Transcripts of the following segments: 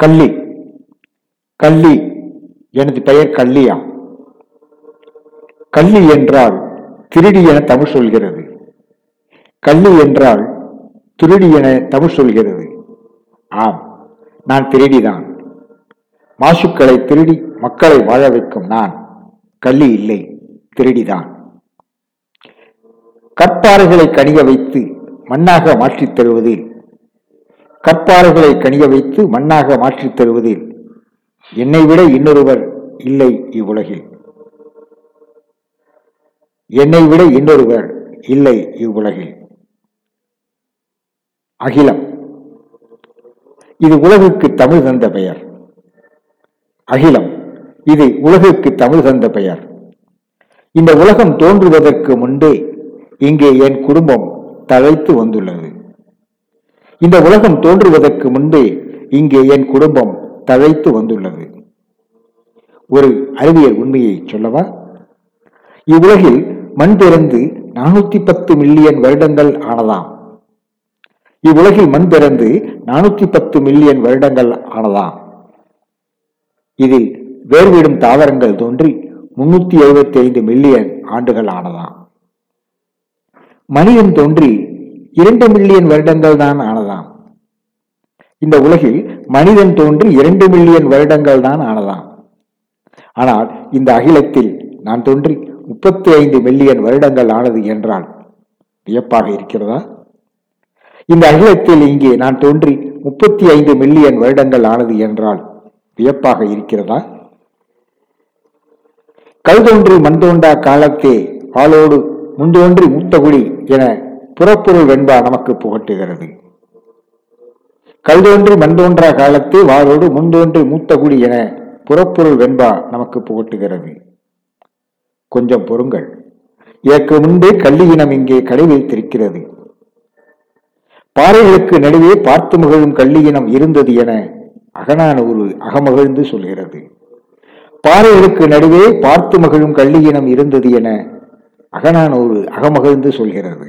கள்ளி. கள்ளி எனது பெயர் கள்ளியா? கள்ளி என்றால் திருடி என தமிழ் சொல்கிறது. கள்ளி என்றால் திருடி என தமிழ் சொல்கிறது. ஆம் நான் திருடிதான். மாசுக்களை திருடி மக்களை வாழ வைக்கும் நான். கள்ளி இல்லை திருடிதான். கற்பாறைகளை கணிய வைத்து மண்ணாக மாற்றித் தருவதில் கற்பாறைகளை கணிய வைத்து மண்ணாக மாற்றித் தருவதில் என்னை விட இன்னொருவர் இல்லை இவ்வுலகில். என்னை விட இன்னொருவர் இல்லை இவ்வுலகில். அகிலம். இது உலகுக்கு தமிழ் தந்த பெயர். அகிலம். இது உலகுக்கு தமிழ் தந்த பெயர். இந்த உலகம் தோன்றுவதற்கு முன்பே இங்கே என் குடும்பம் தழைத்து வந்துள்ளது. இந்த உலகம் தோன்றுவதற்கு முன்பே இங்கே என் குடும்பம் தழைத்து வந்துள்ளது. ஒரு அறிவியல் உண்மையை சொல்லவா? இவ்வுலகில் மண் பிறந்து நானூத்தி பத்து மில்லியன் வருடங்கள் ஆனதாம். இவ்வுலகில் மண் பிறந்து நானூத்தி பத்து மில்லியன் வருடங்கள் ஆனதாம். இதில் வேர்விடும் தாவரங்கள் தோன்றி முன்னூத்தி எழுபத்தி ஐந்து மில்லியன் ஆண்டுகள் ஆனதாம். மனிதன் தோன்றி இரண்டு மில்லியன் வருடங்கள் தான் ஆனதாம். இந்த உலகில் மனிதன் தோன்றி இரண்டு மில்லியன் வருடங்கள் தான் ஆனதாம். ஆனால் இந்த அகிலத்தில் நான் தோன்றி முப்பத்தி ஐந்து மில்லியன் வருடங்கள் ஆனது என்றால் வியப்பாக இருக்கிறதா? இந்த அகிலத்தில் இங்கே நான் தோன்றி முப்பத்தி ஐந்து மில்லியன் வருடங்கள் ஆனது என்றால் வியப்பாக இருக்கிறதா? கல் தோன்றி மண் தோண்டா காலத்தே ஆளோடு முந்தோன்றி மூத்தகுடி என புறப்பொருள் வெண்பா நமக்கு புகட்டுகிறது. கல்தோன்றி மண்தோன்றா காலத்து வாரோடு முன்தோன்றி மூத்தகுடி என புறப்பொருள் வெண்பா நமக்கு புகட்டுகிறது. கொஞ்சம் பொறுங்கள். இதற்கு முன்பே கள்ளி இனம் இங்கே கடை வைத்திருக்கிறது. பாறைகளுக்கு நடுவே பார்த்து மகிழும் கள்ளி இனம் இருந்தது என அகனான ஒரு அகமகிழ்ந்து சொல்கிறது. பாறைகளுக்கு நடுவே பார்த்து மகிழும் கள்ளி இனம் இருந்தது என அகனானூறு அகமகிழ்ந்து சொல்கிறது.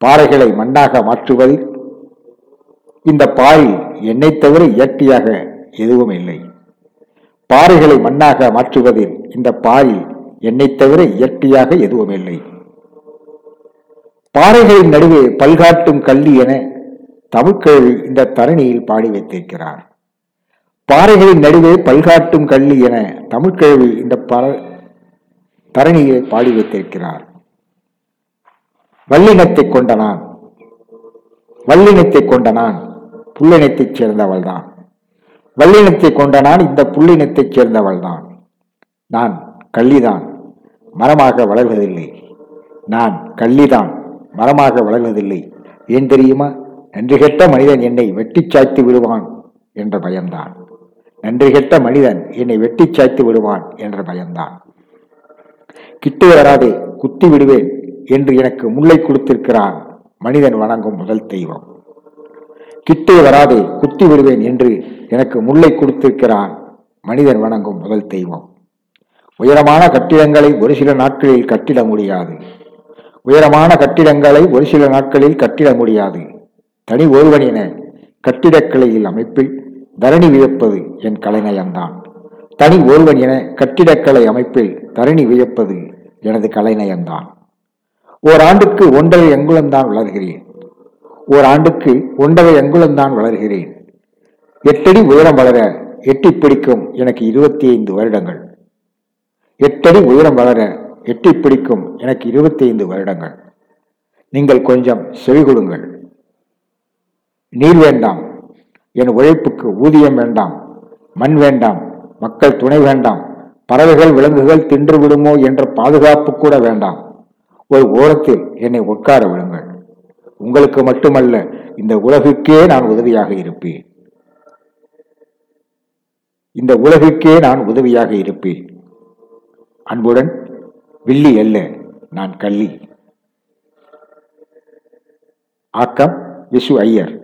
பாறைகளை மண்ணாக மாற்றுவதில் இந்த பாறை என்னை தவிர இயற்கையாக எதுவும் இல்லை. பாறைகளை மண்ணாக மாற்றுவதில் இந்த பாறை என்னை தவிர இயற்கையாக எதுவும் இல்லை. பாறைகளின் நடுவே பல்காட்டும் கல்வி என தமிழ்கேள்வி இந்த தரணியில் பாடி வைத்திருக்கிறார். பாறைகளின் நடுவே பல்காட்டும் கல்வி என தமிழ்கேள்வி இந்த பர தரணியை பாடி வைத்திருக்கிறார். வல்லினத்தை கொண்ட நான். வல்லினத்தை கொண்ட நான் சேர்ந்தவள் தான் வல்லினத்தை கொண்ட நான் இந்த புல்லினத்தைச் சேர்ந்தவள்தான். நான் கள்ளிதான் மரமாக வளர்வதில்லை. நான் கள்ளிதான் மரமாக வளர்வதில்லை. ஏன் தெரியுமா? நன்றி கெட்ட மனிதன் என்னை வெட்டிச் சாய்த்து விடுவான் என்ற பயம்தான். நன்றி கெட்ட மனிதன் என்னை வெட்டிச் சாய்த்து விடுவான் என்ற பயம்தான். கிட்டு வராதே குத்தி விடுவேன். என்று எனக்கு முல்லை கொடுத்திருக்கிறான். மனிதன் வணங்கும் முதல் தெய்வம். கிட்டே வராதே குத்தி விடுவேன் என்று எனக்கு முல்லை கொடுத்திருக்கிறான். மனிதன் வணங்கும் முதல் தெய்வம். உயரமான கட்டிடங்களை ஒரு சில நாட்களில் கட்டிட முடியாது. உயரமான கட்டிடங்களை ஒரு சில நாட்களில் கட்டிட முடியாது. தனி ஒருவன் என கட்டிடக்கலையில் அமைப்பில் தரணி வியப்பது என் கலைநயம்தான். தனி ஒருவன் என கட்டிடக்கலை அமைப்பில் தரணி வியப்பது எனது கலைநயம்தான். ஓராண்டுக்கு ஒன்றரை அங்குலம்தான் வளர்கிறேன். ஓராண்டுக்கு ஒன்றரை அங்குலம்தான் வளர்கிறேன். எட்டடி உயரம் வளர எட்டி பிடிக்கும் எனக்கு இருபத்தி ஐந்து வருடங்கள். எட்டடி உயரம் வளர எட்டி பிடிக்கும் எனக்கு இருபத்தி ஐந்து வருடங்கள். நீங்கள் கொஞ்சம் செவி கொடுங்கள். நீர் வேண்டாம். என் உழைப்புக்கு ஊதியம் வேண்டாம். மண் வேண்டாம். மக்கள் துணை வேண்டாம். பறவைகள் விலங்குகள் தின்று விடுமோ என்ற பாதுகாப்பு கூட வேண்டாம். ஒரு ஓரத்தில் என்னை உட்கார விடுங்கள். உங்களுக்கு மட்டுமல்ல இந்த உலகுக்கே நான் உதவியாக இருப்பேன். இந்த உலகுக்கே நான் உதவியாக இருப்பேன். அன்புடன் வில்லி அல்ல நான் கள்ளி. ஆக்கம் விசு ஐயர்.